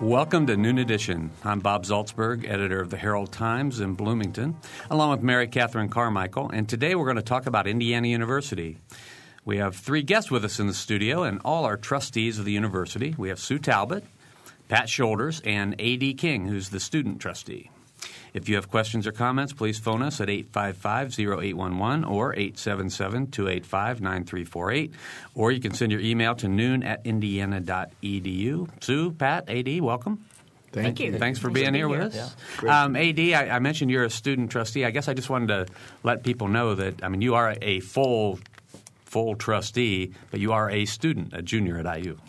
Welcome to Noon Edition. I'm Bob Zaltsberg, editor of the Herald Times in Bloomington, along with Mary Catherine Carmichael. And today we're going to talk about Indiana University. We have three guests with us in the studio, and all are trustees of the university. We have Sue Talbot, Pat Shoulders, and A.D. King, who's the student trustee. If you have questions or comments, please phone us at 855-0811 or 877-285-9348. Or you can send your email to noon at indiana.edu. Sue, Pat, AD, welcome. Thank, you. Thanks for Thanks being for here with us. Yeah. Um, AD, I, I mentioned you're a student trustee. I guess I just wanted to let people know that, I mean, you are a full, full trustee, but you are a student, a junior at IU, right?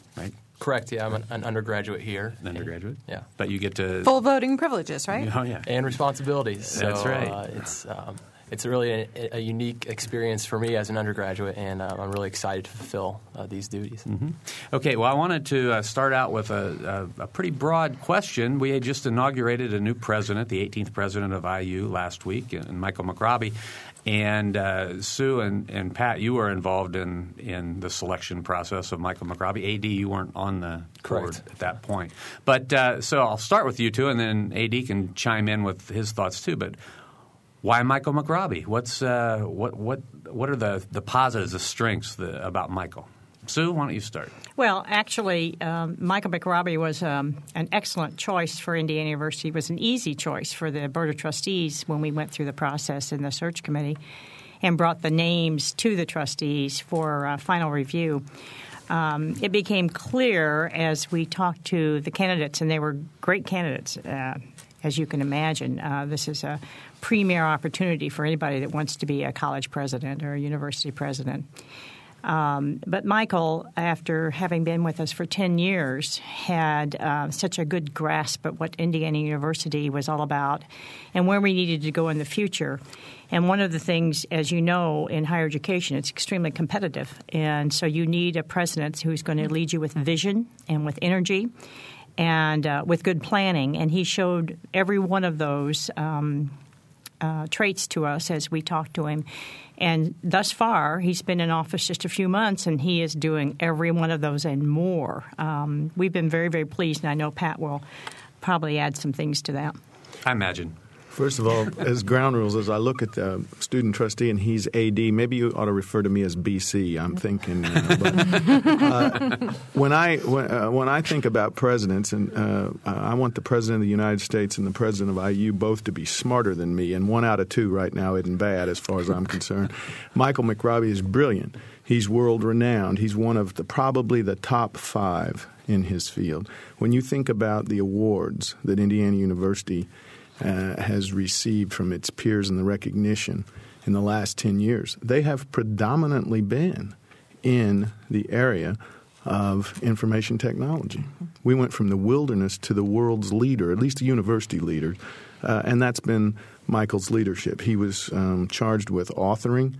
Correct. Yeah, I'm an, an undergraduate here. An undergraduate? Yeah. But you get to. Full voting privileges, right? Oh, yeah. And responsibilities. So, That's right. Uh, it's um, it's really a, a unique experience for me as an undergraduate, and uh, I'm really excited to fulfill uh, these duties. Mm-hmm. Okay, well, I wanted to uh, start out with a, a, a pretty broad question. We had just inaugurated a new president, the 18th president of IU, last week, and Michael McRobbie. And uh, Sue and, and Pat, you were involved in, in the selection process of Michael McRobbie. AD, you weren't on the board at that point. But uh, so I'll start with you two, and then AD can chime in with his thoughts too. But why Michael McRobbie? What's uh, what what what are the the positives, the strengths the, about Michael? Sue, why don't you start? Well, actually, um, Michael McRobbie was um, an excellent choice for Indiana University. It was an easy choice for the Board of Trustees when we went through the process in the search committee and brought the names to the trustees for uh, final review. Um, it became clear as we talked to the candidates, and they were great candidates, uh, as you can imagine. Uh, this is a premier opportunity for anybody that wants to be a college president or a university president. Um, but Michael, after having been with us for 10 years, had uh, such a good grasp of what Indiana University was all about and where we needed to go in the future. And one of the things, as you know, in higher education, it's extremely competitive. And so you need a president who's going to lead you with vision and with energy and uh, with good planning. And he showed every one of those. Um, uh, traits to us as we talked to him. And thus far, he's been in office just a few months, and he is doing every one of those and more. Um, we've been very, very pleased, and I know Pat will probably add some things to that. I imagine. First of all, as ground rules, as I look at the student trustee and he's AD, maybe you ought to refer to me as BC. I'm thinking. Uh, but, uh, when I when, uh, when I think about presidents, and uh, I want the president of the United States and the president of IU both to be smarter than me, and one out of two right now isn't bad as far as I'm concerned. Michael McRobbie is brilliant. He's world renowned. He's one of the probably the top five in his field. When you think about the awards that Indiana University uh, has received from its peers and the recognition in the last 10 years, they have predominantly been in the area of information technology. We went from the wilderness to the world's leader, at least a university leader, uh, and that's been Michael's leadership. He was um, charged with authoring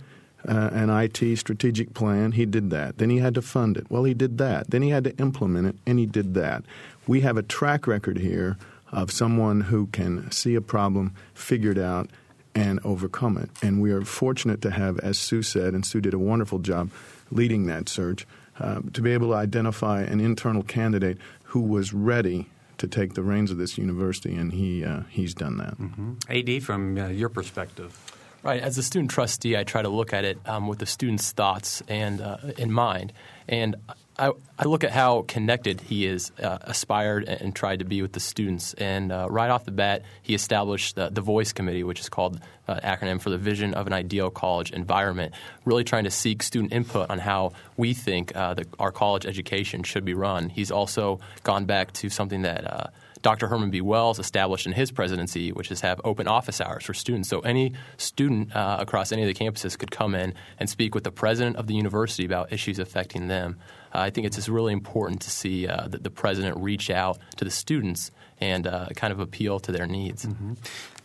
uh, an IT strategic plan. He did that. Then he had to fund it. Well, he did that. Then he had to implement it, and he did that. We have a track record here of someone who can see a problem, figure it out, and overcome it. And we are fortunate to have, as Sue said, and Sue did a wonderful job leading that search, uh, to be able to identify an internal candidate who was ready to take the reins of this university, and he uh, he's done that. Mm-hmm. AD, from uh, your perspective. Right. As a student trustee, I try to look at it um, with the student's thoughts and uh, in mind. And I, I, look at how connected he is, uh, aspired and, tried to be with the students. And uh, right off the bat, he established the, the Voice Committee, which is called uh, acronym for the Vision of an Ideal College Environment, really trying to seek student input on how we think uh, the, our college education should be run. He's also gone back to something that uh, Dr. Herman B. Wells established in his presidency, which is have open office hours for students. So any student uh, across any of the campuses could come in and speak with the president of the university about issues affecting them. Uh, I think it's just really important to see uh, that the president reach out to the students and uh, kind of appeal to their needs. Mm-hmm.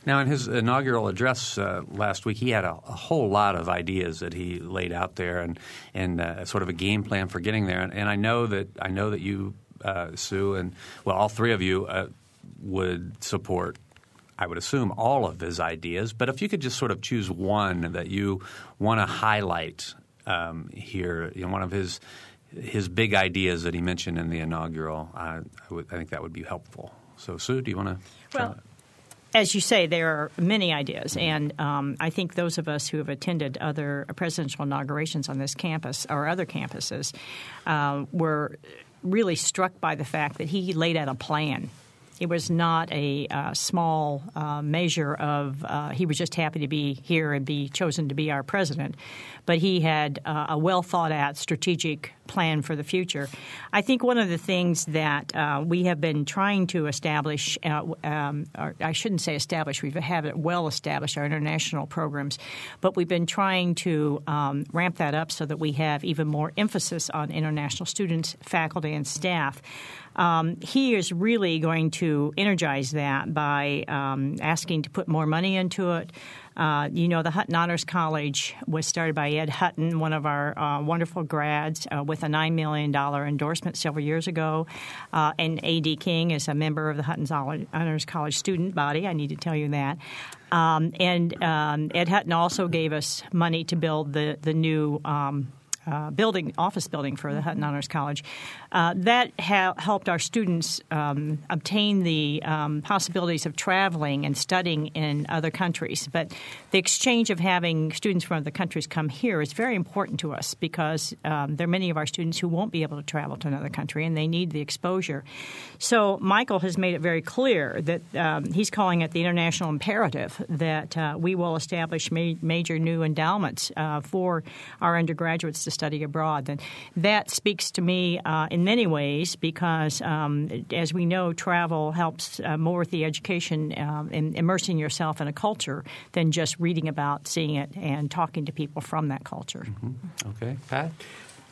Now, in his inaugural address uh, last week, he had a, a, whole lot of ideas that he laid out there, and and uh, sort of a game plan for getting there. And, and I know that I know that you uh, Sue, and well, all three of you uh, would support. I would assume all of his ideas, but if you could just sort of choose one that you want to highlight um, here, you know, one of his his big ideas that he mentioned in the inaugural. I, I, would, I think that would be helpful. So, Sue, do you want to? Well, as you say, there are many ideas, and um, I think those of us who have attended other presidential inaugurations on this campus or other campuses uh, were really struck by the fact that he laid out a plan it was not a uh, small uh, measure of uh, he was just happy to be here and be chosen to be our president, but he had uh, a well thought out strategic plan for the future. I think one of the things that uh, we have been trying to establish, uh, um, I shouldn't say establish, we have it well established, our international programs, but we've been trying to um, ramp that up so that we have even more emphasis on international students, faculty, and staff. Um, he is really going to energize that by um, asking to put more money into it. Uh, you know, the Hutton Honors College was started by Ed Hutton, one of our uh, wonderful grads, uh, with a $9 million endorsement several years ago. Uh, and A.D. King is a member of the Hutton Honors College student body. I need to tell you that. Um, and um, Ed Hutton also gave us money to build the, the new um, uh, building, office building for the Hutton Honors College. Uh, that ha- helped our students um, obtain the um, possibilities of traveling and studying in other countries. But the exchange of having students from other countries come here is very important to us because um, there are many of our students who won't be able to travel to another country and they need the exposure. So Michael has made it very clear that um, he's calling it the international imperative that uh, we will establish ma- major new endowments uh, for our undergraduates to study abroad. And that speaks to me uh, in in many ways because, um, as we know, travel helps uh, more with the education um, and immersing yourself in a culture than just reading about, seeing it, and talking to people from that culture. Mm-hmm. Okay, Pat.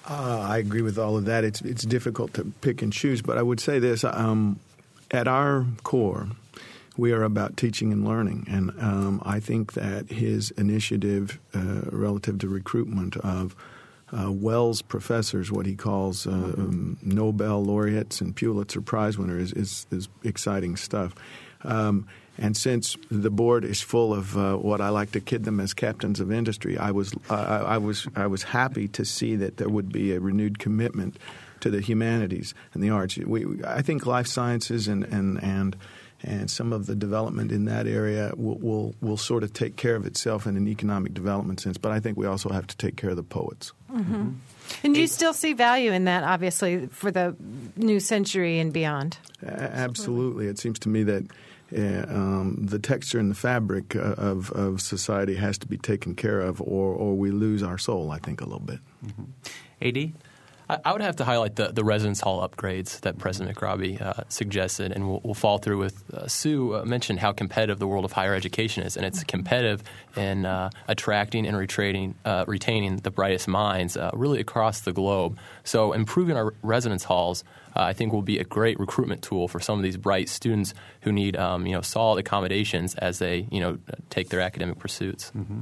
Uh, I agree with all of that. It's it's difficult to pick and choose, but I would say this: um, at our core, we are about teaching and learning, and um, I think that his initiative uh, relative to recruitment of uh, Wells professors, what he calls uh, um, Nobel laureates and Pulitzer Prize winners, is, is, is exciting stuff. Um, and since the board is full of uh, what I like to kid them as captains of industry, I was uh, I was I was happy to see that there would be a renewed commitment to the humanities and the arts. We, I think life sciences and and and and some of the development in that area will, will, will sort of take care of itself in an economic development sense. But I think we also have to take care of the poets. Mm-hmm. Mm-hmm. And do you still see value in that, obviously, for the new century and beyond? absolutely. It seems to me that uh, um, the texture and the fabric uh, of, of society has to be taken care of, or, or we lose our soul, I think, a little bit. Mm-hmm. AD? I would have to highlight the, the residence hall upgrades that President McRobbie uh, suggested, and we'll, we'll, fall through with uh, Sue uh, mentioned how competitive the world of higher education is, and it's competitive in uh, attracting and retaining, uh, retaining the brightest minds uh, really across the globe. So improving our residence halls I think will be a great recruitment tool for some of these bright students who need um, you know solid accommodations as they you know take their academic pursuits. Mm-hmm.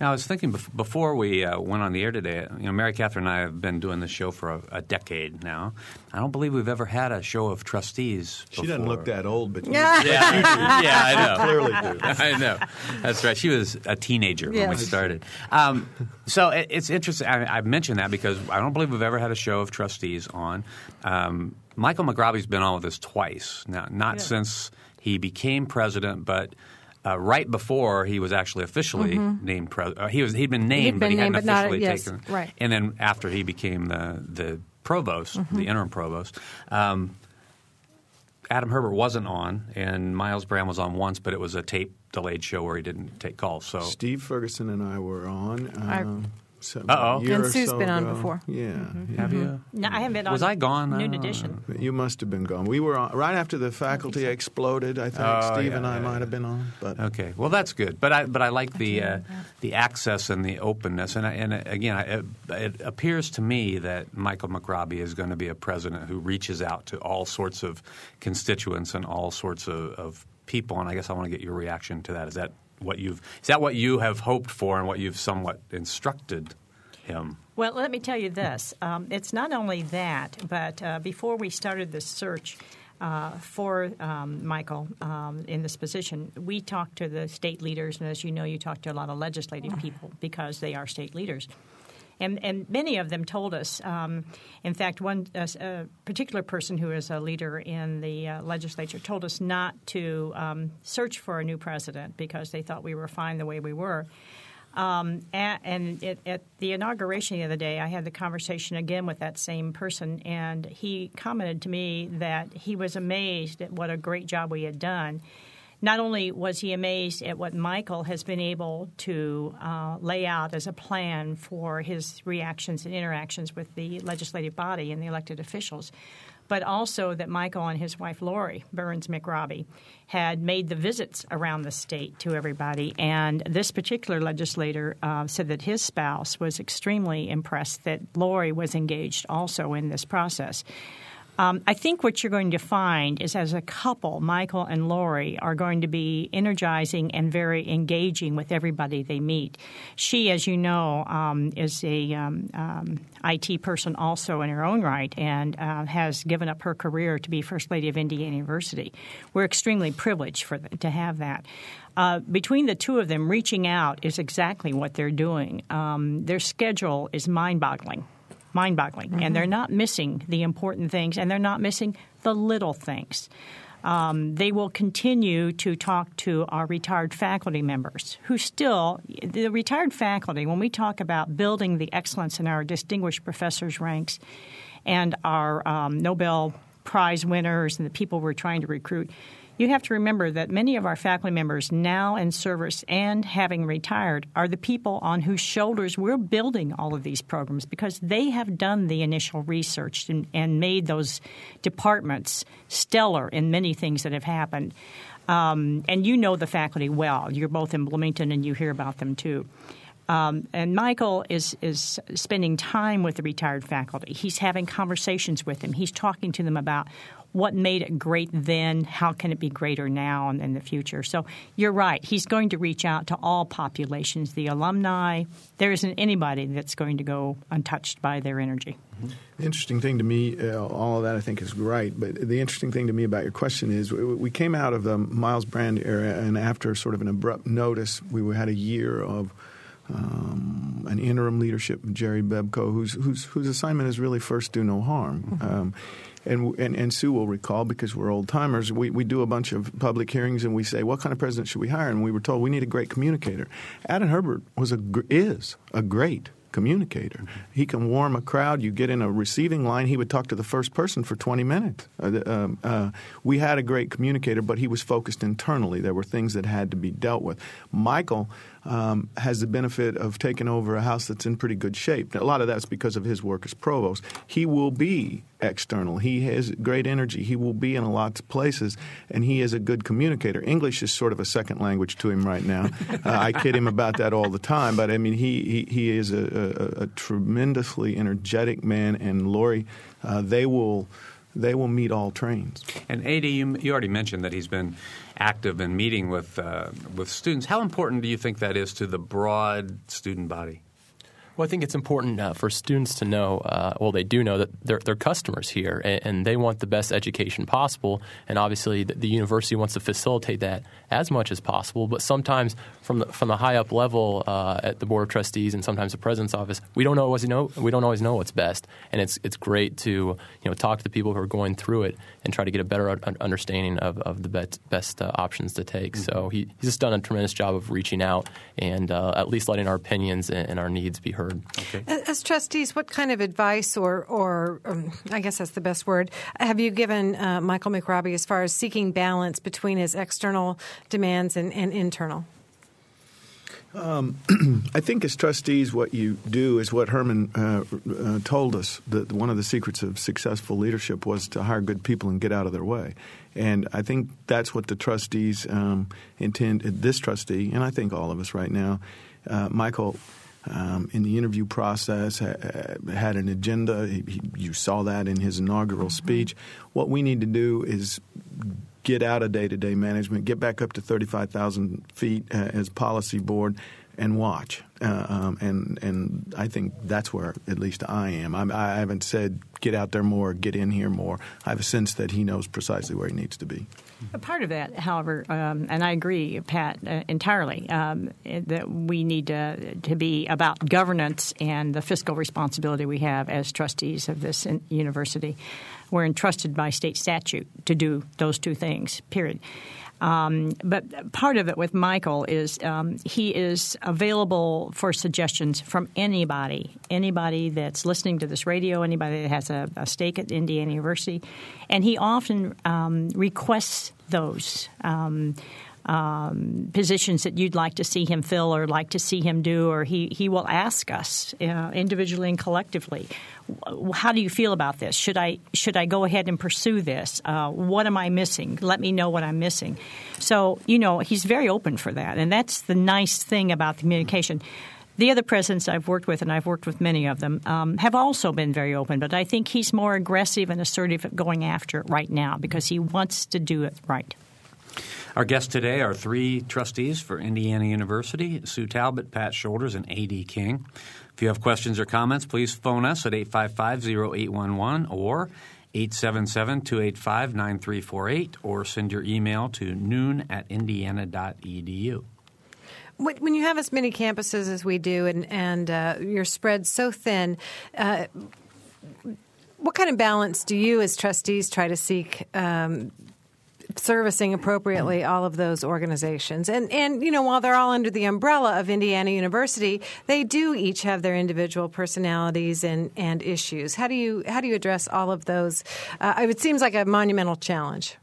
Now, I was thinking before we uh, went on the air today. You know, Mary Catherine and I have been doing this show for a, a decade now. I don't believe we've ever had a show of trustees. Before. She doesn't look that old, but yeah, yeah, yeah, I know. Clearly, do. I know. That's right. She was a teenager yes. when we started. Um, so it, it's interesting. I, I, mentioned that because I don't believe we've ever had a show of trustees on. Um, Michael McRobbie's been on with us twice now, not yeah. since he became president, but uh, right before he was actually officially mm-hmm. named president. Uh, he was he'd been named, he'd been but he named, hadn't officially not, taken. Yes, right. And then after he became the the provost, mm-hmm. the interim provost. Um, Adam Herbert wasn't on, and Myles Brand was on once, but it was a tape delayed show where he didn't take calls. So Steve Ferguson and I were on. Um, so Uh-oh. And Sue's so been on before. Yeah, mm-hmm. Have you? No, I haven't been on. Was I gone? Noon uh, edition. You must have been gone. We were on right after the faculty exploded. I think oh, Steve yeah, and I yeah, might have been on. But okay, well that's good. But I but I like the uh, the access and the openness. And I, and again, I, it, it appears to me that Michael McRobbie is going to be a president who reaches out to all sorts of constituents and all sorts of, of people. And I guess I want to get your reaction to that. Is that what you've is that what you have hoped for and what you've somewhat instructed him? Well, let me tell you this. Um, it's not only that, but uh, before we started this search uh, for um, Michael um, in this position, we talked to the state leaders, and as you know, you talk to a lot of legislative people because they are state leaders. And, and many of them told us, um, in fact, one a particular person who is a leader in the uh, legislature told us not to um, search for a new president because they thought we were fine the way we were. Um, at, and it, at the inauguration the other day, I had the conversation again with that same person, and he commented to me that he was amazed at what a great job we had done not only was he amazed at what Michael has been able to uh, lay out as a plan for his reactions and interactions with the legislative body and the elected officials, but also that Michael and his wife Laurie Burns McRobbie had made the visits around the state to everybody. And this particular legislator uh, said that his spouse was extremely impressed that Laurie was engaged also in this process. Um, I think what you're going to find is as a couple, Michael and Laurie are going to be energizing and very engaging with everybody they meet. She, as you know, um, is a um, um IT person also in her own right and uh, has given up her career to be First Lady of Indiana University. We're extremely privileged for the, to have that. Uh, between the two of them, reaching out is exactly what they're doing. Um, their schedule is mind boggling mind boggling. Mm-hmm. And they're not missing the important things and they're not missing the little things. Um, they will continue to talk to our retired faculty members who still, the retired faculty, when we talk about building the excellence in our distinguished professors' ranks and our um, Nobel Prize winners and the people we're trying to recruit, you have to remember that many of our faculty members now in service and having retired are the people on whose shoulders we're building all of these programs because they have done the initial research and, and made those departments stellar in many things that have happened. Um, and you know the faculty well. You're both in Bloomington and you hear about them too. Um, and Michael is is spending time with the retired faculty. He's having conversations with them. He's talking to them about what made it great then, how can it be greater now and in the future. So you're right. He's going to reach out to all populations, the alumni. There isn't anybody that's going to go untouched by their energy. The interesting thing to me, uh, all of that I think is right, but the interesting thing to me about your question is we came out of the Myles Brand era, and after sort of an abrupt notice, we had a year of um, an interim leadership, of Jerry Bepko, whose, whose, whose assignment is really first do no harm. Mm-hmm. Um, and, and, and Sue will recall because we're old timers. We we do a bunch of public hearings and we say what kind of president should we hire, and we were told we need a great communicator. Adam Herbert was a is a great communicator. He can warm a crowd. You get in a receiving line, he would talk to the first person for 20 minutes. Uh, um, uh, we had a great communicator, but he was focused internally. There were things that had to be dealt with. Michael um, has the benefit of taking over a house that's in pretty good shape. A lot of that's because of his work as provost. He will be external. He has great energy. He will be in a lot of places, and he is a good communicator. English is sort of a second language to him right now. uh, I kid him about that all the time, but I mean, he he, he is a, a, a tremendously energetic man, and Laurie, uh, they will they will meet all trains. And AD, you, you already mentioned that he's been active in meeting with uh, with students. How important do you think that is to the broad student body? Well, I think it's important uh, for students to know, uh, well, they do know that they're, they're customers here and, and, they want the best education possible. And obviously, the, the, university wants to facilitate that as much as possible. But sometimes, from the, from the high up level uh, at the board of trustees and sometimes the president's office, we don't always know we don't always know what's best. And it's it's great to you know talk to the people who are going through it and try to get a better understanding of, of the best, best uh, options to take. Mm-hmm. So he, he's just done a tremendous job of reaching out and uh, at least letting our opinions and, and our needs be heard. Okay. As trustees, what kind of advice, or, or um, I guess that's the best word, have you given uh, Michael McRobbie as far as seeking balance between his external demands and, and internal? Um, I think as trustees, what you do is what Herman uh, uh, told us that one of the secrets of successful leadership was to hire good people and get out of their way. And I think that's what the trustees um, intend, this trustee, and I think all of us right now, uh, Michael um, in the interview process, ha- had an agenda. He, he, you saw that in his inaugural mm-hmm. speech. What we need to do is get out of day to day management, get back up to 35,000 feet uh, as policy board, and watch. Uh, um, and and I think that's where at least I am. I'm, I haven't said get out there more, get in here more. I have a sense that he knows precisely where he needs to be. A part of that, however, um, and I agree, Pat, uh, entirely, um, that we need to, to be about governance and the fiscal responsibility we have as trustees of this university. We're entrusted by state statute to do those two things, period. Um, but part of it with Michael is um, he is available for suggestions from anybody, anybody that's listening to this radio, anybody that has a, a stake at Indiana University, and he often um, requests those. Um, positions that you'd like to see him fill or like to see him do, or he, he will ask us uh, individually and collectively, how do you feel about this? Should I should I go ahead and pursue this? Uh, what am I missing? Let me know what I'm missing. So you know he's very open for that, and that's the nice thing about the communication. The other presidents I've worked with, and I've worked with many of them, um, have also been very open. But I think he's more aggressive and assertive at going after it right now because he wants to do it right. Our guests today are three trustees for Indiana University Sue Talbot, Pat Shoulders, and A.D. King. If you have questions or comments, please phone us at 855 0811 or 877 285 9348 or send your email to noon at indiana.edu. When you have as many campuses as we do and, and uh, you're spread so thin, uh, what kind of balance do you as trustees try to seek um, servicing appropriately all of those organizations. And and you know, while they're all under the umbrella of Indiana University, they do each have their individual personalities and, and issues. How do you how do you address all of those? Uh, it seems like a monumental challenge.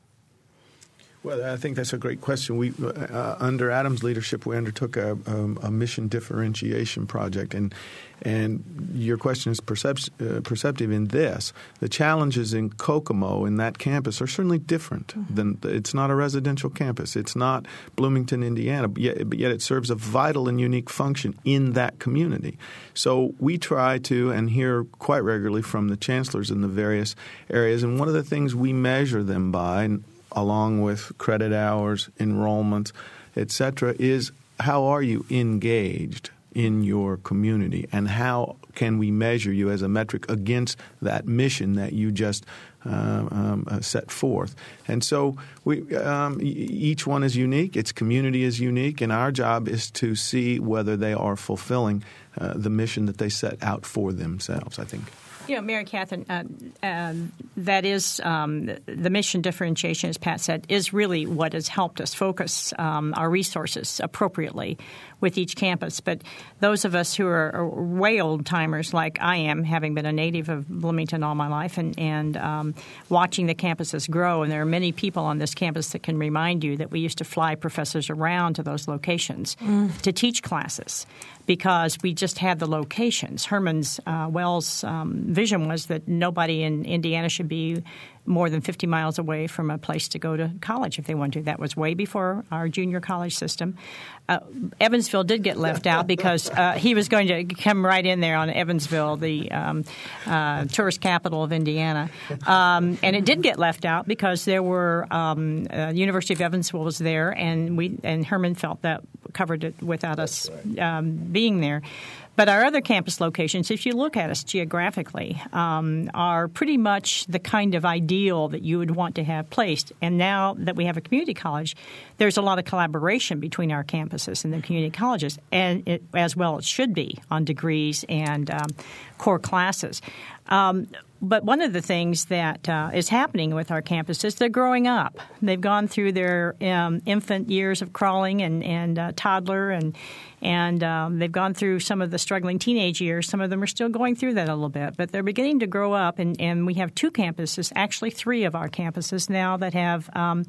Well, I think that's a great question. We, uh, under Adam's leadership, we undertook a, um, a, mission differentiation project, and and your question is percept- uh, perceptive in this. The challenges in Kokomo in that campus are certainly different mm-hmm. than it's not a residential campus. It's not Bloomington, Indiana, but yet, but yet it serves a vital and unique function in that community. So we try to and hear quite regularly from the chancellors in the various areas, and one of the things we measure them by along with credit hours, enrollments, etc., is how are you engaged in your community and how can we measure you as a metric against that mission that you just uh, um, uh, set forth. And so we, um, each one is unique, its community is unique, and our job is to see whether they are fulfilling uh, the mission that they set out for themselves, I think. You know, Mary Catherine, uh, uh, that is um, the mission differentiation, as Pat said, is really what has helped us focus um, our resources appropriately with each campus. But those of us who are way old timers, like I am, having been a native of Bloomington all my life and, and um, watching the campuses grow, and there are many people on this campus that can remind you that we used to fly professors around to those locations mm. to teach classes because we just had the locations. Herman's uh, Wells' um, vision was that nobody in Indiana should be more than 50 miles away from a place to go to college if they want to. That was way before our junior college system. Uh, Evansville did get left out because uh, he was going to come right in there on Evansville, the um, uh, tourist capital of Indiana. Um, and it did get left out because there were um, uh, University of Evansville was there, and we and Herman felt that covered it without us um, being there. But our other campus locations, if you look at us geographically, um, are pretty much the kind of ideal that you would want to have placed. And now that we have a community college, there's a lot of collaboration between our campuses and the community colleges, and it, as well it should be on degrees and um, core classes. Um, but one of the things that uh, is happening with our campuses, they're growing up. They've gone through their um, infant years of crawling and, and uh, toddler, and and um, they've gone through some of the struggling teenage years. Some of them are still going through that a little bit, but they're beginning to grow up. And, and we have two campuses, actually three of our campuses now that have um,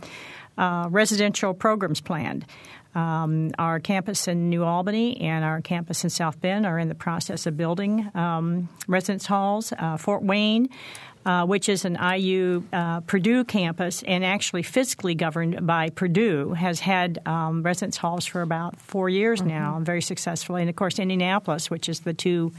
uh, residential programs planned. Um, our campus in New Albany and our campus in South Bend are in the process of building um, residence halls. Uh, Fort Wayne, uh, which is an IU uh, Purdue campus and actually fiscally governed by Purdue, has had um, residence halls for about four years mm-hmm. now, very successfully. And of course, Indianapolis, which is the two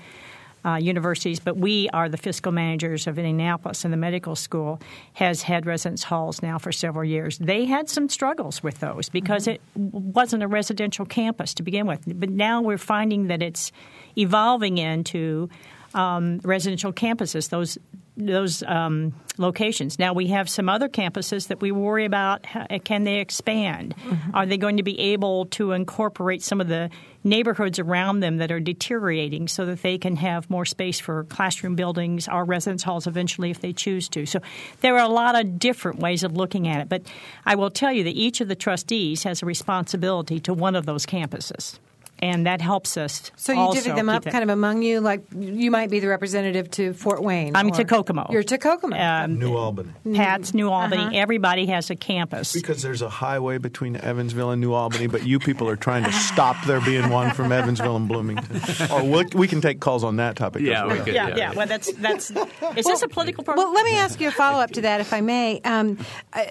uh, universities, but we are the fiscal managers of Indianapolis, and the medical school has had residence halls now for several years. They had some struggles with those because mm-hmm. it wasn't a residential campus to begin with, but now we're finding that it's evolving into um, residential campuses. Those those um, locations. Now we have some other campuses that we worry about. Can they expand? Mm-hmm. Are they going to be able to incorporate some of the neighborhoods around them that are deteriorating so that they can have more space for classroom buildings or residence halls eventually if they choose to? So there are a lot of different ways of looking at it. But I will tell you that each of the trustees has a responsibility to one of those campuses and that helps us. So you divvy them up kind of among you, like you might be the representative to Fort Wayne. I'm to Kokomo. You're to Kokomo. Um, New Albany. Pat's New Albany. Uh-huh. Everybody has a campus because there's a highway between Evansville and New Albany, but you people are trying to stop there being one from Evansville and Bloomington. or we, we can take calls on that topic. Yeah, well. we could, yeah, yeah, yeah. Well, that's that's. Is well, this a political problem? Well, let me ask you a follow up to that, if I may. Um, uh,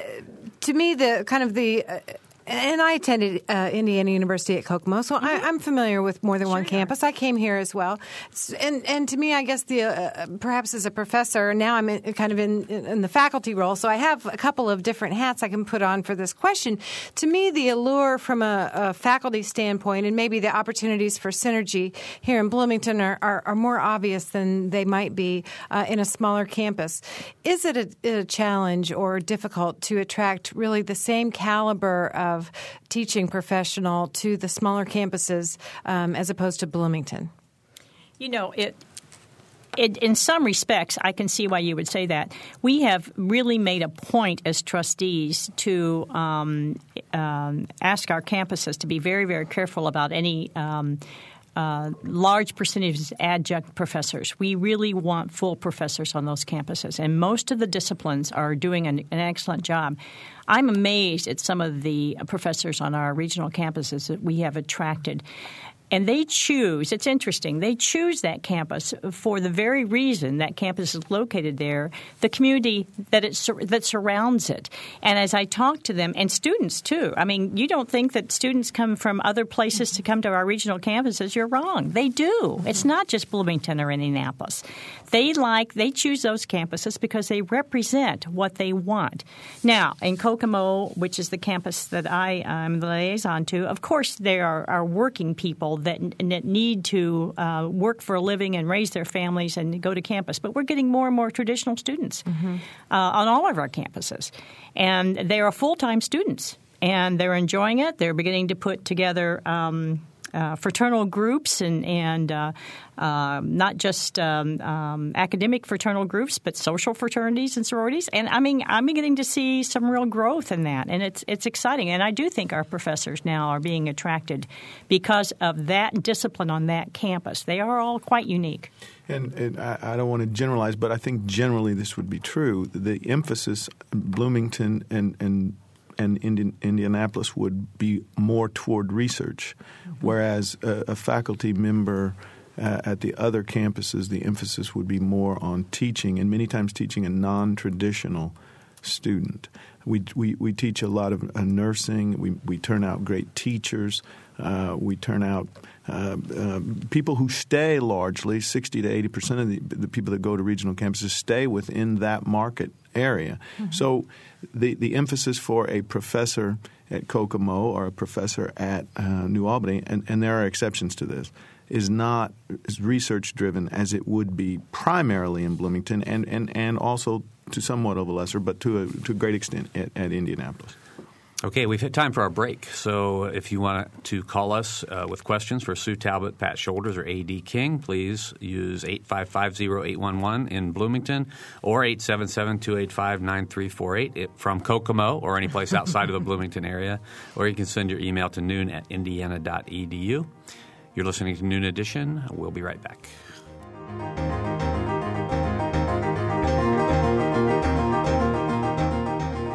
to me, the kind of the uh, and I attended uh, Indiana University at Kokomo, so mm-hmm. I, am familiar with more than sure one campus. I came here as well, and and to me, I guess the uh, uh, perhaps as a professor now I'm in, kind of in in the faculty role, so I have a couple of different hats I can put on for this question. To me, the allure from a, a faculty standpoint, and maybe the opportunities for synergy here in Bloomington are, are, are more obvious than they might be uh, in a smaller campus. Is it a, a challenge or difficult to attract really the same caliber of of teaching professional to the smaller campuses um, as opposed to Bloomington? You know, it it, in some respects, I can see why you would say that. We have really made a point as trustees to um, um, ask our campuses to be very, very careful about any. Um, uh, large percentages adjunct professors. We really want full professors on those campuses, and most of the disciplines are doing an, an excellent job. I'm amazed at some of the professors on our regional campuses that we have attracted. And they choose, it's interesting, they choose that campus for the very reason that campus is located there, the community that it that surrounds it. And as I talk to them, and students too, I mean, you don't think that students come from other places to come to our regional campuses. You're wrong. They do. It's not just Bloomington or Indianapolis. They like, they choose those campuses because they represent what they want. Now, in Kokomo, which is the campus that I am the liaison to, of course, there are, are working people that, that need to uh, work for a living and raise their families and go to campus. But we're getting more and more traditional students mm-hmm. uh, on all of our campuses, and they are full time students and they're enjoying it. They're beginning to put together. Um, uh, fraternal groups and, and uh, uh, not just um, um, academic fraternal groups, but social fraternities and sororities. And I mean, I'm beginning to see some real growth in that, and it's it's exciting. And I do think our professors now are being attracted because of that discipline on that campus. They are all quite unique. And, and I, I, don't want to generalize, but I think generally this would be true. The emphasis, Bloomington and, and and Indian, Indianapolis would be more toward research, mm-hmm. whereas a, a, faculty member uh, at the other campuses, the emphasis would be more on teaching, and many times teaching a non-traditional student. We, we, we teach a lot of uh, nursing. We, we turn out great teachers. Uh, we turn out uh, uh, people who stay largely, 60 to 80 percent of the, the, people that go to regional campuses stay within that market area. Mm-hmm. So the, the emphasis for a professor at Kokomo or a professor at uh, New Albany, and, and there are exceptions to this, is not as research driven as it would be primarily in Bloomington and, and, and also to somewhat of a lesser, but to a, to a great extent at, at Indianapolis. Okay, we've hit time for our break. So if you want to call us uh, with questions for Sue Talbot, Pat Shoulders, or A.D. King, please use 855-0811 in Bloomington or 877-285-9348 from Kokomo or any place outside of the Bloomington area. Or you can send your email to noon at indiana.edu. You're listening to Noon Edition. We'll be right back.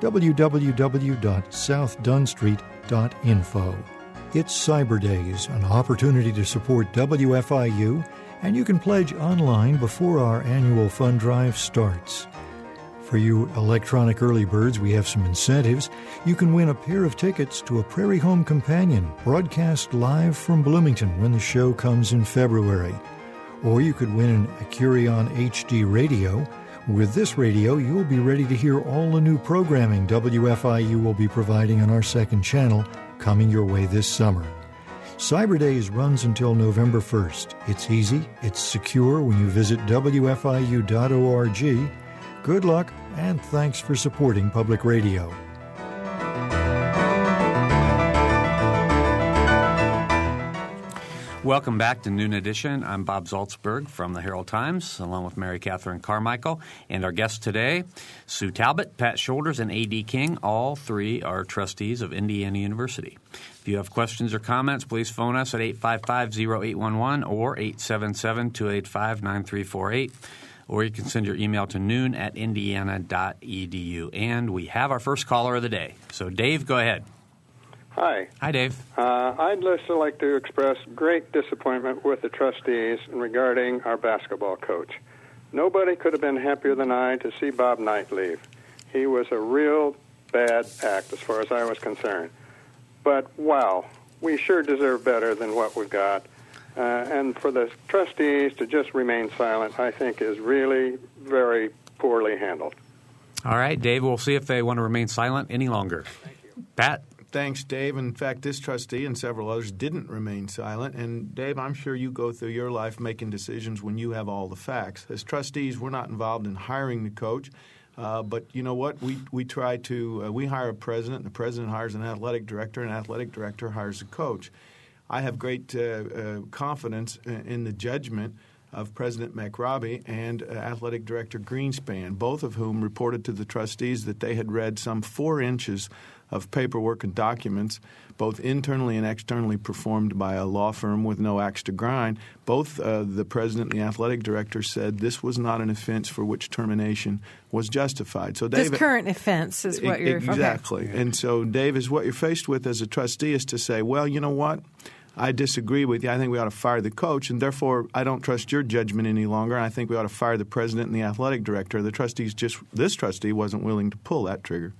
www.southdunstreet.info. It's Cyber Days, an opportunity to support WFIU, and you can pledge online before our annual fund drive starts. For you electronic early birds, we have some incentives. You can win a pair of tickets to a Prairie Home Companion broadcast live from Bloomington when the show comes in February. Or you could win an Accurian HD radio. With this radio, you'll be ready to hear all the new programming WFIU will be providing on our second channel coming your way this summer. Cyber Days runs until November 1st. It's easy, it's secure when you visit WFIU.org. Good luck, and thanks for supporting public radio. Welcome back to Noon Edition. I'm Bob Zaltsberg from the Herald Times, along with Mary Catherine Carmichael. And our guests today, Sue Talbot, Pat Shoulders, and A.D. King. All three are trustees of Indiana University. If you have questions or comments, please phone us at 855-0811 or 877-285-9348. Or you can send your email to noon at indiana.edu. And we have our first caller of the day. So, Dave, go ahead. Hi. Hi, Dave. Uh, I'd just like to express great disappointment with the trustees regarding our basketball coach. Nobody could have been happier than I to see Bob Knight leave. He was a real bad act as far as I was concerned. But wow, we sure deserve better than what we've got. Uh, and for the trustees to just remain silent, I think, is really very poorly handled. All right, Dave, we'll see if they want to remain silent any longer. Thank you. Pat? Thanks, Dave. In fact, this trustee and several others didn't remain silent. And, Dave, I'm sure you go through your life making decisions when you have all the facts. As trustees, we're not involved in hiring the coach. Uh, but you know what? We we try to uh, we hire a president, and the president hires an athletic director, and an athletic director hires a coach. I have great uh, uh confidence in the judgment of President McRobbie and uh, athletic director Greenspan, both of whom reported to the trustees that they had read some four inches of paperwork and documents, both internally and externally performed by a law firm with no axe to grind. Both uh, the president and the athletic director said this was not an offense for which termination was justified. So, David, this current offense is what you're exactly. Okay. And so, Dave, is what you're faced with as a trustee is to say, well, you know what? I disagree with you. I think we ought to fire the coach, and therefore I don't trust your judgment any longer. I think we ought to fire the president and the athletic director. The trustees just this trustee wasn't willing to pull that trigger.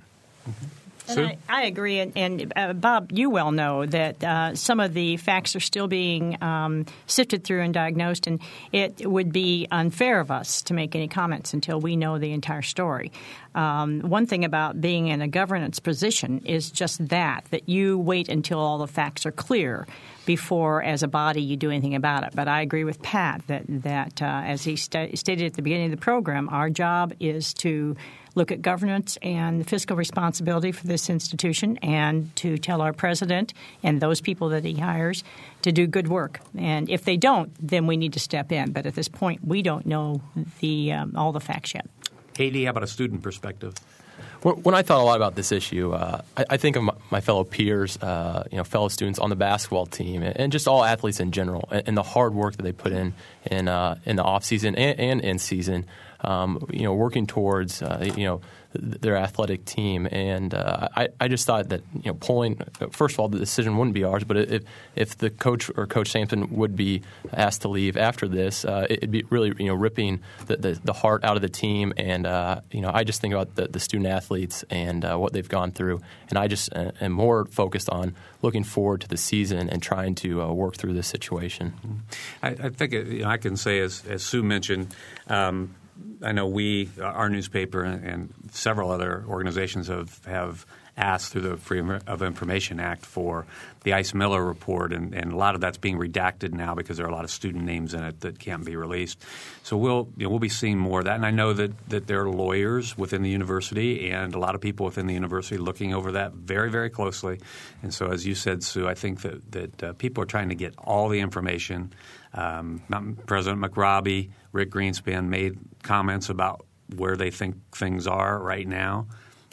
Mm-hmm. I, I, agree, and, and uh, Bob, you well know that uh, some of the facts are still being um, sifted through and diagnosed, and it would be unfair of us to make any comments until we know the entire story. Um, one thing about being in a governance position is just that that you wait until all the facts are clear before, as a body, you do anything about it. But I agree with Pat that that uh, as he st- stated at the beginning of the program, our job is to look at governance and the fiscal responsibility for this institution and to tell our president and those people that he hires to do good work. And if they don't, then we need to step in. But at this point, we don't know the um, all the facts yet. Katie, how about a student perspective? When I thought a lot about this issue, uh, I, I, think of my, fellow peers, uh, you know, fellow students on the basketball team, and, just all athletes in general, and, and, the hard work that they put in in uh, in the off season and, and in season um, you know, working towards, uh, you know, their athletic team. And uh, I, I just thought that you know pulling first of all the decision wouldn't be ours, but if if the coach or Coach Sampson would be asked to leave after this, uh, it'd be really you know ripping the, the, the heart out of the team. And uh, you know I just think about the, the student athletes and uh, what they've gone through, and I just uh, am more focused on looking forward to the season and trying to uh, work through this situation. I, I think you know, I can say as as Sue mentioned. Um, I know we, our newspaper, and several other organizations have, have asked through the Freedom of Information Act for the Ice Miller report, and, and, a lot of that's being redacted now because there are a lot of student names in it that can't be released. So we'll you know, we'll be seeing more of that, and I know that, that there are lawyers within the university and a lot of people within the university looking over that very very closely. And so, as you said, Sue, I think that that uh, people are trying to get all the information. Um, President McRobbie, Rick Greenspan made comments about where they think things are right now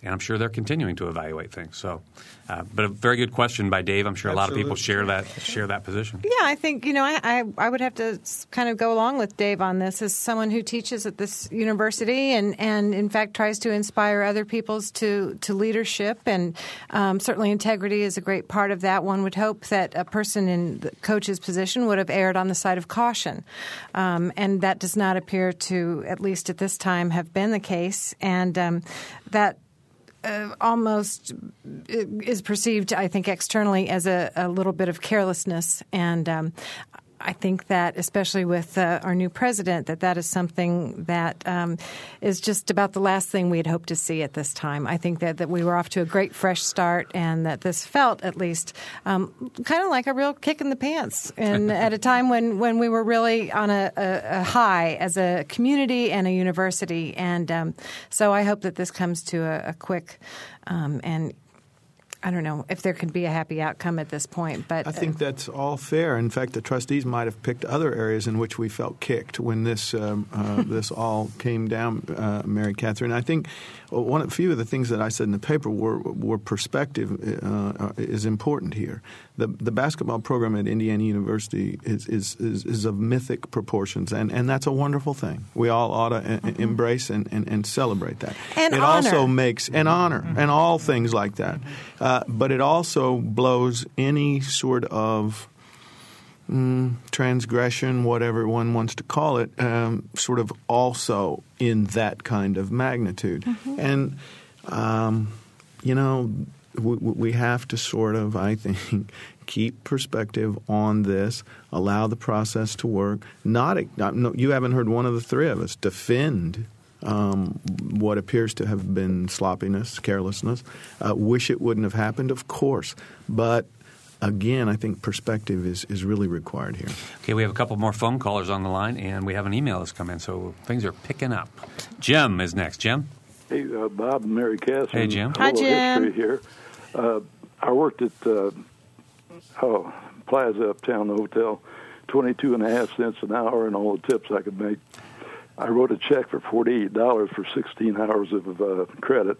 and I'm sure they're continuing to evaluate things. So, uh, but a very good question by Dave. I'm sure a lot of people share that share that position. Yeah, I think you know I, I I would have to kind of go along with Dave on this as someone who teaches at this university and, and in fact tries to inspire other people's to to leadership and um, certainly integrity is a great part of that. One would hope that a person in the coach's position would have erred on the side of caution, um, and that does not appear to at least at this time have been the case, and um, that uh, almost is perceived, I think, externally as a, a little bit of carelessness. And um, I think that, especially with uh, our new president, that that is something that um, is just about the last thing we'd hope to see at this time. I think that, that we were off to a great fresh start, and that this felt, at least, um, kind of like a real kick in the pants, and at a time when, when we were really on a, a, a high as a community and a university. And um, so I hope that this comes to a, a quick um, and I don't know if there could be a happy outcome at this point, but I think that's all fair. In fact, the trustees might have picked other areas in which we felt kicked when this um, uh, this all came down, uh, Mary Catherine. I think one a few of the things that I said in the paper were were perspective uh, is important here. The the basketball program at Indiana University is is, is, is of mythic proportions, and, and that's a wonderful thing. We all ought to mm-hmm. embrace and, and, and, celebrate that. And it honor. also makes an honor Mm-hmm. and all things like that. Uh, but it also blows any sort of mm, transgression, whatever one wants to call it, um, sort of also in that kind of magnitude. Mm-hmm. And, um, you know, we, we have to sort of, I think, keep perspective on this, allow the process to work. Not, no, you haven't heard one of the three of us defend um, what appears to have been sloppiness, carelessness. Uh, wish it wouldn't have happened, of course, but again, I think perspective is, is really required here. Okay, we have a couple more phone callers on the line, and we have an email that's come in, so things are picking up. Jim is next. Jim? Hey, uh, Bob and Mary Catherine. Hey, Jim. Hi, Hello, Jim. History here. Uh, I worked at uh, oh, Plaza Uptown Hotel, 22 and a half cents an hour, and all the tips I could make. I wrote a check for $48 for 16 hours of uh, credit.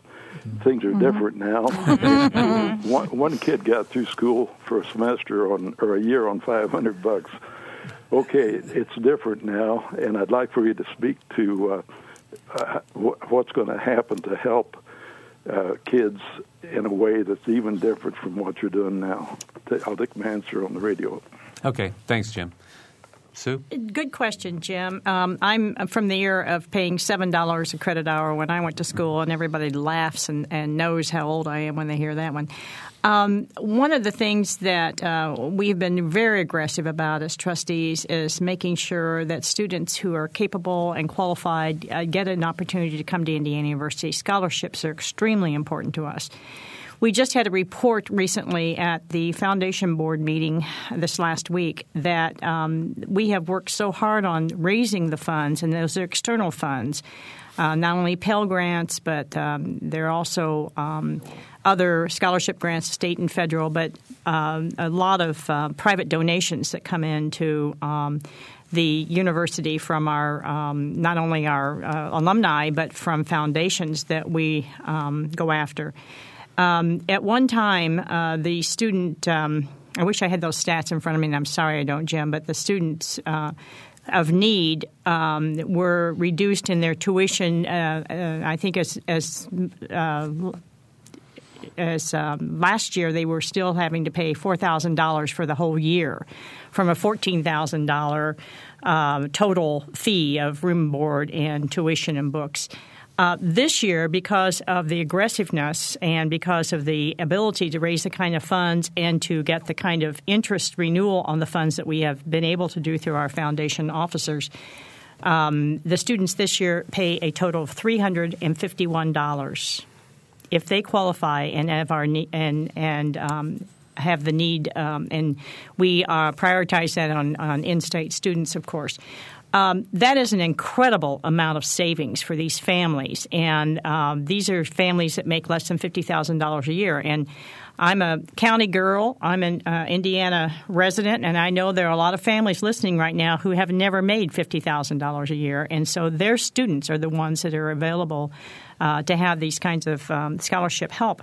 Things are different now. one, one kid got through school for a semester on or a year on 500 bucks. Okay, it's different now, and I'd like for you to speak to uh, uh, wh- what's going to happen to help uh, kids in a way that's even different from what you're doing now. I'll take my answer on the radio. Okay, thanks, Jim. Sue? Good question, Jim. Um, I'm from the era of paying $7 a credit hour when I went to school, and everybody laughs and, and knows how old I am when they hear that one. Um, one of the things that uh, we've been very aggressive about as trustees is making sure that students who are capable and qualified uh, get an opportunity to come to Indiana University. Scholarships are extremely important to us. We just had a report recently at the foundation board meeting this last week that um, we have worked so hard on raising the funds, and those are external funds, uh, not only Pell grants, but um, there are also um, other scholarship grants, state and federal, but um, a lot of uh, private donations that come into um, the university from our um, not only our uh, alumni, but from foundations that we um, go after. Um, at one time, uh, the student, um, I wish I had those stats in front of me, and I'm sorry I don't, Jim, but the students uh, of need um, were reduced in their tuition, uh, uh I think, as, as uh, as um, last year they were still having to pay four thousand dollars for the whole year, from a fourteen thousand thousand uh, total fee of room board and tuition and books. Uh, this year, because of the aggressiveness and because of the ability to raise the kind of funds and to get the kind of interest renewal on the funds that we have been able to do through our foundation officers, um, the students this year pay a total of three hundred and fifty-one dollars if they qualify and have our and and um, have the need, um, and we uh, prioritize that on, on in-state students, of course. Um, that is an incredible amount of savings for these families, and um, these are families that make less than fifty thousand dollars a year. And I'm a county girl. I'm an uh, Indiana resident, and I know there are a lot of families listening right now who have never made fifty thousand dollars a year, and so their students are the ones that are available uh, to have these kinds of um, scholarship help.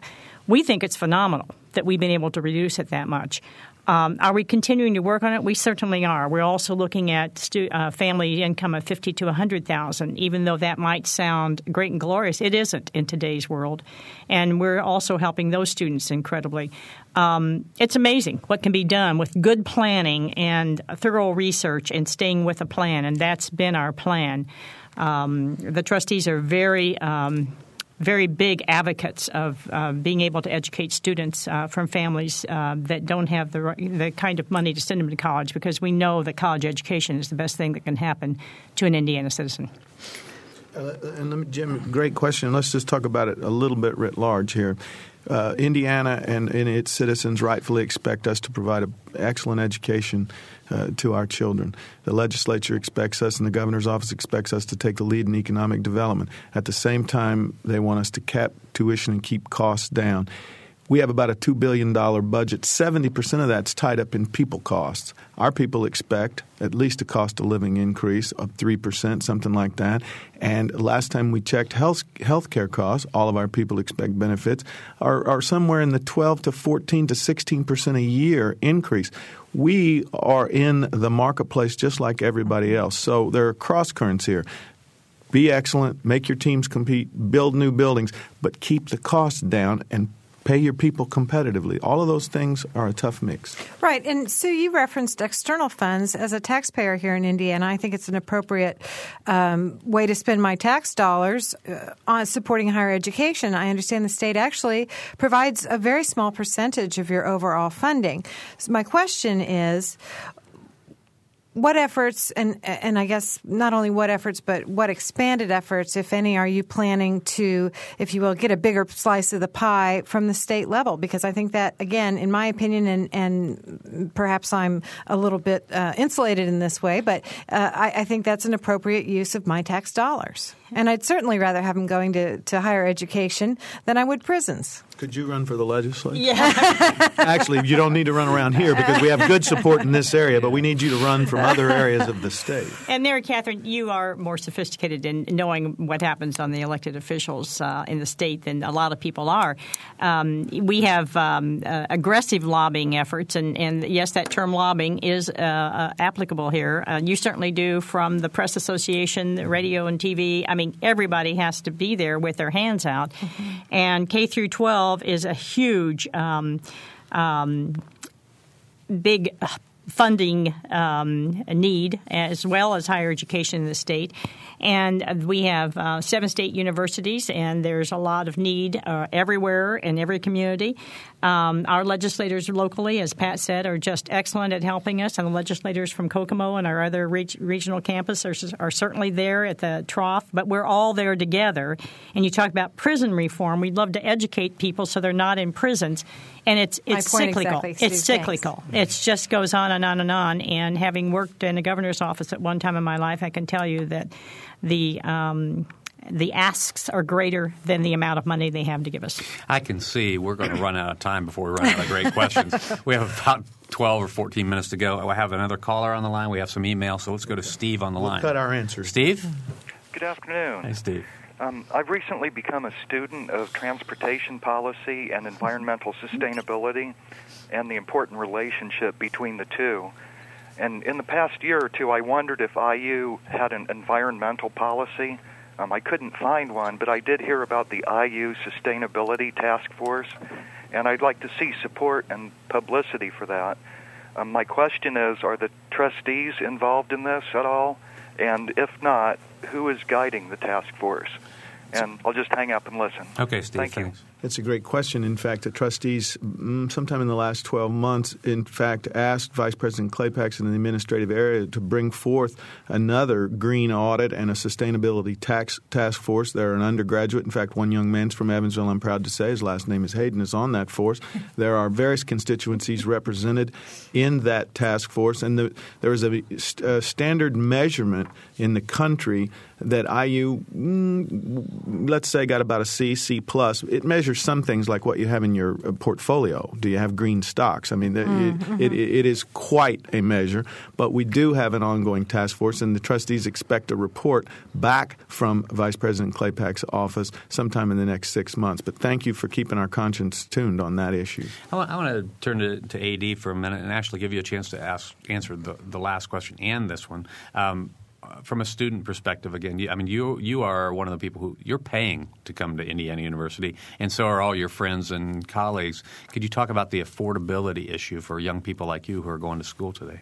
We think it's phenomenal that we've been able to reduce it that much. Um, are we continuing to work on it? We certainly are. We're also looking at stu- uh, family income of fifty to hundred thousand, even though that might sound great and glorious. It isn't in today's world, and we're also helping those students incredibly. Um, it's amazing what can be done with good planning and thorough research and staying with a plan, and that's been our plan. Um, the trustees are very um, very big advocates of uh, being able to educate students uh, from families uh, that don't have the the kind of money to send them to college because we know that college education is the best thing that can happen to an Indiana citizen. Uh, and me, Jim, great question. Let's just talk about it a little bit writ large here. Uh, Indiana and, and, its citizens rightfully expect us to provide an excellent education uh, to our children. The legislature expects us, and the governor's office expects us to take the lead in economic development. At the same time, they want us to cap tuition and keep costs down. We have about a $2 billion budget. 70% of that's tied up in people costs. Our people expect at least a cost of living increase of 3%, something like that. And last time we checked health care costs, all of our people expect benefits, are, are somewhere in the 12 to 14 to 16% a year increase. We are in the marketplace just like everybody else. So there are cross currents here. Be excellent, make your teams compete, build new buildings, but keep the costs down and pay your people competitively. All of those things are a tough mix. Right. And Sue, you referenced external funds. As a taxpayer here in Indiana, I think it's an appropriate um, way to spend my tax dollars uh, on supporting higher education. I understand the state actually provides a very small percentage of your overall funding. So my question is what efforts and and I guess not only what efforts but what expanded efforts if any are you planning to if you will get a bigger slice of the pie from the state level? Because I think that again in my opinion and and perhaps I'm a little bit uh, insulated in this way but uh, I, I think that's an appropriate use of my tax dollars and I'd certainly rather have them going to, to higher education than I would prisons. Could you run for the legislature? Yeah. Actually, you don't need to run around here because we have good support in this area, but we need you to run from other areas of the state. And there, Catherine, you are more sophisticated in knowing what happens on the elected officials uh, in the state than a lot of people are. Um, we have um, uh, aggressive lobbying efforts, and, and, yes, that term lobbying is uh, uh applicable here. Uh, you certainly do from the Press Association, radio and TV. I mean, everybody has to be there with their hands out. Mm-hmm. And K through 12 is a huge um, um, big funding um, need as well as higher education in the state. And we have uh, seven state universities, and there's a lot of need uh, everywhere in every community. Um, our legislators locally, as Pat said, are just excellent at helping us, and the legislators from Kokomo and our other regional campus are, are certainly there at the trough, but we're all there together. And you talk about prison reform. We'd love to educate people so they're not in prisons. And it's it's cyclical. Exactly, it's cyclical. It just goes on and on and on. And having worked in a governor's office at one time in my life, I can tell you that the um, the asks are greater than the amount of money they have to give us. I can see we're going to run out of time before we run out of great questions. We have about 12 or 14 minutes to go. I have another caller on the line. We have some email, so let's go to Steve on the we'll line. Cut our answers. Steve? Good afternoon. Hey, Steve. Um, I've recently become a student of transportation policy and environmental sustainability and the important relationship between the two. And in the past year or two, I wondered if IU had an environmental policy. Um, I couldn't find one, but I did hear about the IU Sustainability Task Force, and I'd like to see support and publicity for that. Um, my question is Are the trustees involved in this at all? And if not, who is guiding the task force? And I'll just hang up and listen. Okay, Steve. Thank thanks. You. It's a great question. In fact, the trustees, mm, sometime in the last 12 months, in fact, asked Vice President Clapacs in the administrative area to bring forth another green audit and a sustainability tax task force. They're an undergraduate. In fact, one young man's from Evansville, I'm proud to say. His last name is Hayden, is on that force. There are various constituencies represented in that task force, and the, there is a, a standard measurement in the country that IU, mm, let's say, got about a C, C plus. It measures some things like what you have in your uh, portfolio. Do you have green stocks? I mean, mm-hmm. it, it, it is quite a measure. But we do have an ongoing task force, and the trustees expect a report back from Vice President Clapacs's office sometime in the next six months. But thank you for keeping our conscience tuned on that issue. I want, I want to turn to, to, AD for a minute and actually give you a chance to ask answer the, the last question and this one. Um, from a student perspective, again, you, I mean, you you are one of the people who you're paying to come to Indiana University, and so are all your friends and colleagues. Could you talk about the affordability issue for young people like you who are going to school today?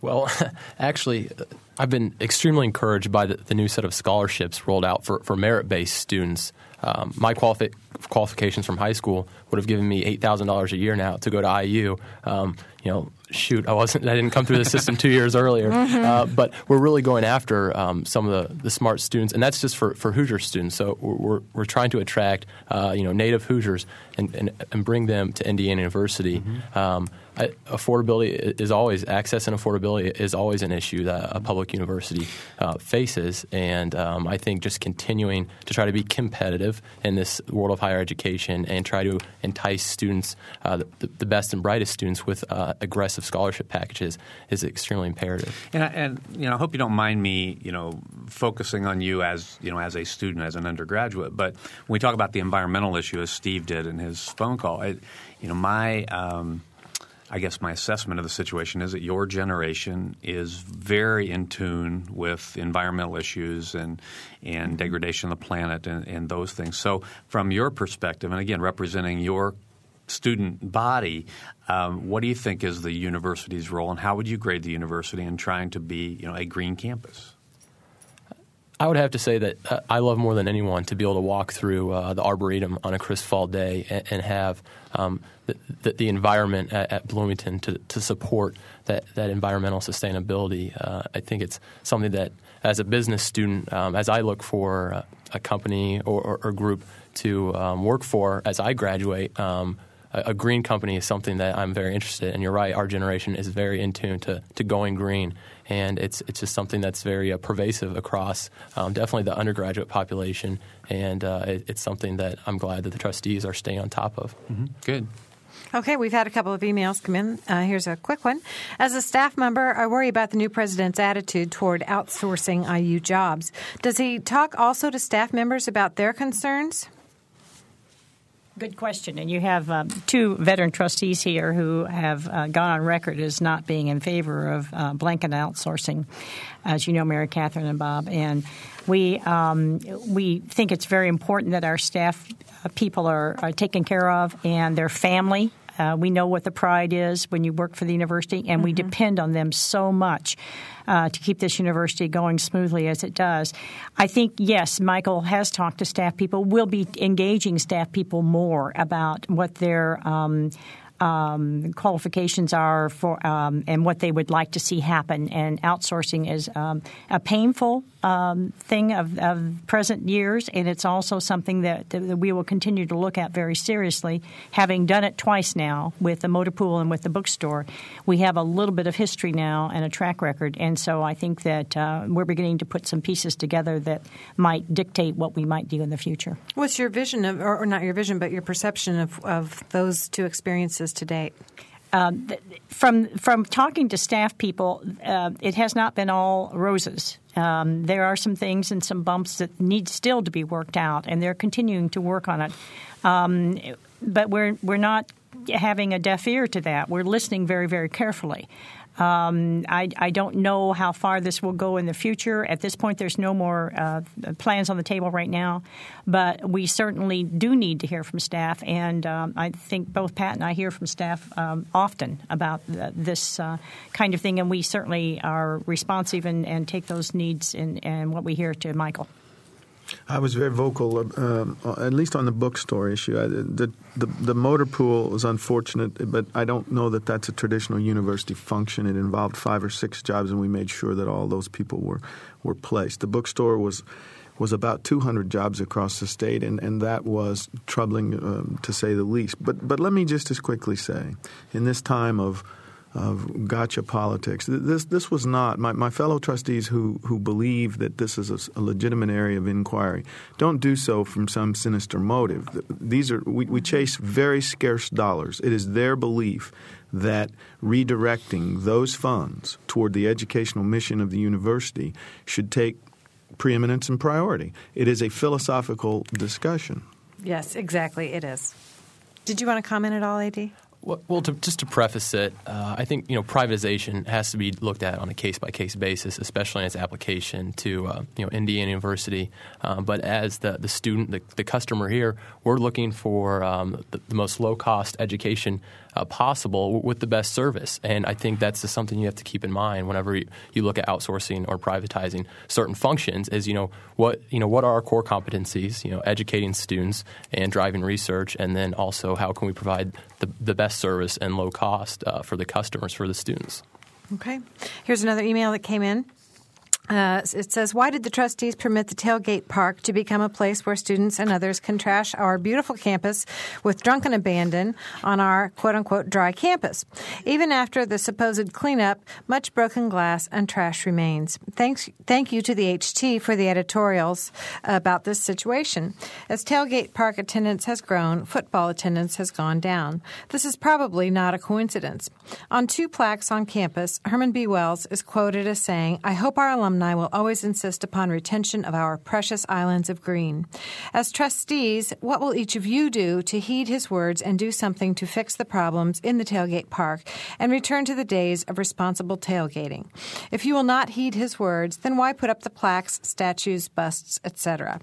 Well, actually, I've been extremely encouraged by the, the, new set of scholarships rolled out for, for merit based students. Um, my qualifi- qualifications from high school would have given me eight thousand dollars a year now to go to IU. Um, you know, shoot, I wasn't, I didn't come through the system two years earlier. Mm-hmm. Uh, but we're really going after um, some of the, the smart students, and that's just for, for Hoosier students. So we're, we're trying to attract, uh, you know, native Hoosiers and, and, and, bring them to Indiana University. Mm-hmm. Um, Affordability is always access and affordability is always an issue that a public university uh, faces, and um, I think just continuing to try to be competitive in this world of higher education and try to entice students, uh, the, the, best and brightest students, with uh, aggressive scholarship packages is extremely imperative. And, and, you know, I hope you don't mind me, you know, focusing on you as you know as a student, as an undergraduate. But when we talk about the environmental issue, as Steve did in his phone call, it, you know, my um, I guess my assessment of the situation is that your generation is very in tune with environmental issues and and degradation of the planet and, and those things. So, from your perspective, and again representing your student body, um, what do you think is the university's role, and how would you grade the university in trying to be, you know, a green campus? I would have to say that uh, I love more than anyone to be able to walk through uh, the Arboretum on a crisp fall day and, and have um, the, the, the, environment at, at, Bloomington to, to support that, that environmental sustainability. Uh, I think it's something that, as a business student, um, as I look for a company or, or, or group to um, work for as I graduate, um, a, a, green company is something that I'm very interested in. And you're right, our generation is very in tune to, to going green and it's it's just something that's very uh, pervasive across um, definitely the undergraduate population, and uh, it, it's something that I'm glad that the trustees are staying on top of. Mm-hmm. Good. Okay, we've had a couple of emails come in. Uh, here's a quick one. As a staff member, I worry about the new president's attitude toward outsourcing IU jobs. Does he talk also to staff members about their concerns? Good question. And you have um, two veteran trustees here who have uh, gone on record as not being in favor of uh, blanket outsourcing, as you know, Mary Catherine and Bob. And we um, we think it's very important that our staff uh, people are, are taken care of and their family uh, we know what the pride is when you work for the university, and mm-hmm. we depend on them so much uh, to keep this university going smoothly as it does. I think, yes, Michael has talked to staff people. We'll be engaging staff people more about what their um, um, qualifications are for um, and what they would like to see happen. And outsourcing is um, a painful um, thing of, of, present years, and it's also something that, that, we will continue to look at very seriously. Having done it twice now with the motor pool and with the bookstore, we have a little bit of history now and a track record, and so I think that uh, we're beginning to put some pieces together that might dictate what we might do in the future. What's your vision of, or not your vision, but your perception of, of those two experiences to date? Um, from from talking to staff people, uh, it has not been all roses. Um, there are some things and some bumps that need still to be worked out, and they're continuing to work on it. Um, but we're we're not having a deaf ear to that. We're listening very very carefully. Um, I, I, don't know how far this will go in the future. At this point, there's no more uh, plans on the table right now, but we certainly do need to hear from staff. And um, I think both Pat and I hear from staff um, often about this uh, kind of thing, and we certainly are responsive and, and take those needs and, and what we hear to Michael. I was very vocal, uh, at least on the bookstore issue. I, the, the, the motor pool was unfortunate, but I don't know that that's a traditional university function. It involved five or six jobs, and we made sure that all those people were were placed. The bookstore was was about 200 jobs across the state, and, and that was troubling um, to say the least. But but let me just as quickly say, in this time of of gotcha politics. This this was not my, my fellow trustees who who believe that this is a, a, legitimate area of inquiry. Don't do so from some sinister motive. These are we, we chase very scarce dollars. It is their belief that redirecting those funds toward the educational mission of the university should take preeminence and priority. It is a philosophical discussion. Yes, exactly. It is. Did you want to comment at all, Ad? Well, to, just to preface it, uh, I think you know privatization has to be looked at on a case by case basis, especially in its application to uh, you know Indiana University. Um, but as the the student, the, the customer here, we're looking for um, the, the, most low cost education uh, possible with the best service. And I think that's something you have to keep in mind whenever you, you, look at outsourcing or privatizing certain functions. Is you know what you know what are our core competencies? You know, educating students and driving research, and then also how can we provide the, the best service and low cost uh, for the customers for the students. Okay. Here's another email that came in. Uh, it says, Why did the trustees permit the tailgate park to become a place where students and others can trash our beautiful campus with drunken abandon on our quote unquote dry campus? Even after the supposed cleanup, much broken glass and trash remains. Thanks, thank you to the HT for the editorials about this situation. As tailgate park attendance has grown, football attendance has gone down. This is probably not a coincidence. On two plaques on campus, Herman B. Wells is quoted as saying, I hope our alumni alumni will always insist upon retention of our precious islands of green. As trustees, what will each of you do to heed his words and do something to fix the problems in the tailgate park and return to the days of responsible tailgating? If you will not heed his words, then why put up the plaques, statues, busts, etc.?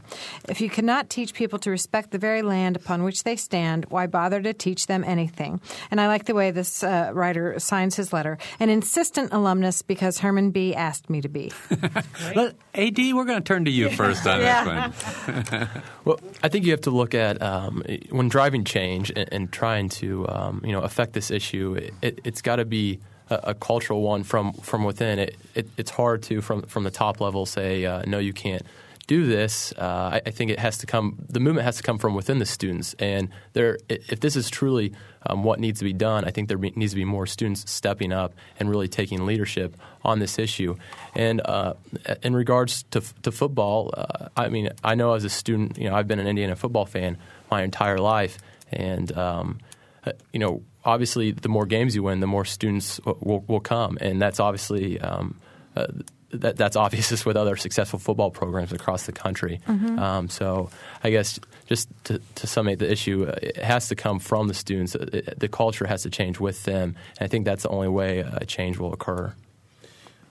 If you cannot teach people to respect the very land upon which they stand, why bother to teach them anything? And I like the way this uh, writer signs his letter. An insistent alumnus because Herman B. asked me to be. Let, Ad, we're going to turn to you first on yeah. this one. well, I think you have to look at um, when driving change and, and trying to um, you know affect this issue. It, has got to be a, a, cultural one from from within. It, it, it's hard to from from the top level say uh, no, you can't do this, uh, I, I, think it has to come. The movement has to come from within the students, and there, if this is truly um, what needs to be done, I think there be, needs to be more students stepping up and really taking leadership on this issue. And uh, in regards to, to football, uh, I mean, I know as a student, you know, I've been an Indiana football fan my entire life, and um, uh, you know, obviously, the more games you win, the more students will, will come, and that's obviously. Um, uh, that, that's obvious with other successful football programs across the country. Mm-hmm. Um, so I guess just to, to summate the issue, uh, it has to come from the students. It, uh, the culture has to change with them, and I think that's the only way a change will occur.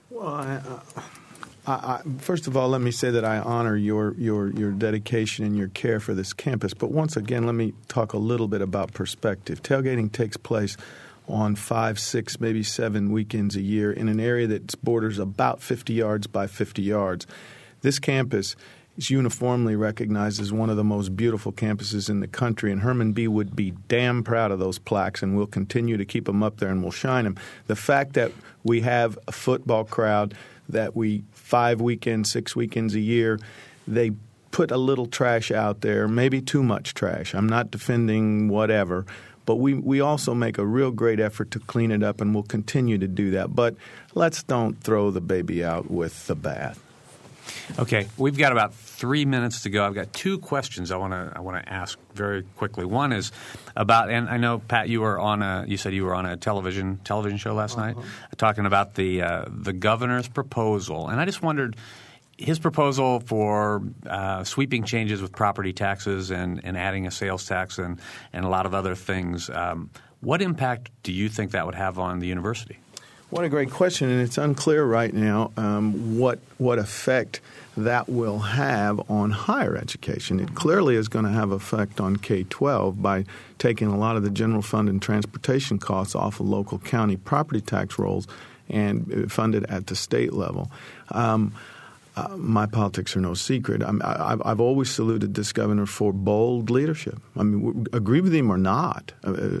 Well, I, uh, I, I, first of all, let me say that I honor your, your your dedication and your care for this campus. But once again, let me talk a little bit about perspective. Tailgating takes place on five, six, maybe seven weekends a year in an area that borders about 50 yards by 50 yards. This campus is uniformly recognized as one of the most beautiful campuses in the country, and Herman B. would be damn proud of those plaques, and we'll continue to keep them up there and we'll shine them. The fact that we have a football crowd that we five weekends, six weekends a year, they put a little trash out there, maybe too much trash. I'm not defending whatever, but we, we also make a real great effort to clean it up, and we'll continue to do that. But let's don't throw the baby out with the bath. Okay, we've got about three minutes to go. I've got two questions I want to I want to ask very quickly. One is about, and I know Pat, you were on a you said you were on a television television show last uh-huh. night talking about the uh, the governor's proposal, and I just wondered his proposal for uh, sweeping changes with property taxes and, and adding a sales tax and, and a lot of other things, um, what impact do you think that would have on the university? What a great question, and it's unclear right now um, what what effect that will have on higher education. It clearly is going to have effect on K twelve by taking a lot of the general fund and transportation costs off of local county property tax rolls and uh, funded at the state level. Um, uh, my politics are no secret. I, have always saluted this governor for bold leadership. I mean, agree with him or not. Uh,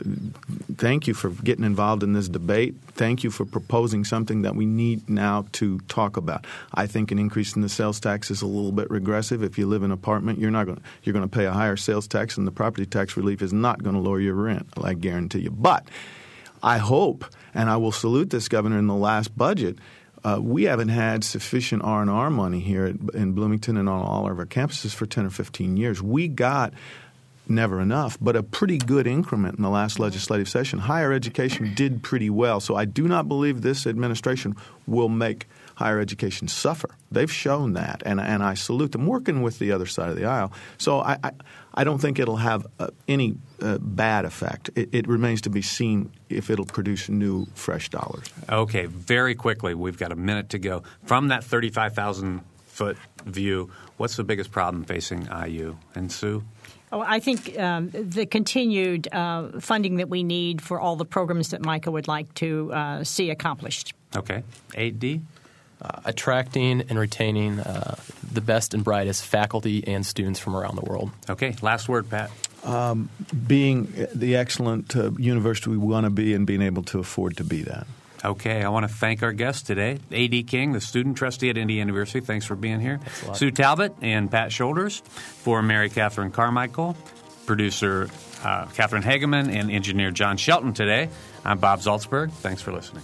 thank you for getting involved in this debate. Thank you for proposing something that we need now to talk about. I think an increase in the sales tax is a little bit regressive. If you live in an apartment, you're not going you're going to pay a higher sales tax, and the property tax relief is not going to lower your rent. I guarantee you. But I hope, and I will salute this governor in the last budget uh, we haven't had sufficient R and R money here at, in Bloomington and on all of our campuses for ten or fifteen years. We got never enough, but a pretty good increment in the last legislative session. Higher education did pretty well, so I do not believe this administration will make higher education suffer. They've shown that, and, and I salute them working with the other side of the aisle. So I, I, I don't think it'll have uh, any uh, bad effect. It, it, remains to be seen if it'll produce new, fresh dollars. Okay, very quickly, we've got a minute to go. From that 35,000 foot view, what's the biggest problem facing IU? And Sue? Oh, I think um, the continued uh, funding that we need for all the programs that Micah would like to uh, see accomplished. Okay. AD? Uh, attracting and retaining uh, the best and brightest faculty and students from around the world. Okay, last word, Pat. Um, being the excellent uh, university we want to be and being able to afford to be that. Okay, I want to thank our guests today, A.D. King, the student trustee at Indiana University. Thanks for being here. Sue Talbot and Pat Shoulders for Mary Catherine Carmichael, producer uh, Catherine Hageman, and engineer John Shelton today. I'm Bob Zaltsberg. Thanks for listening.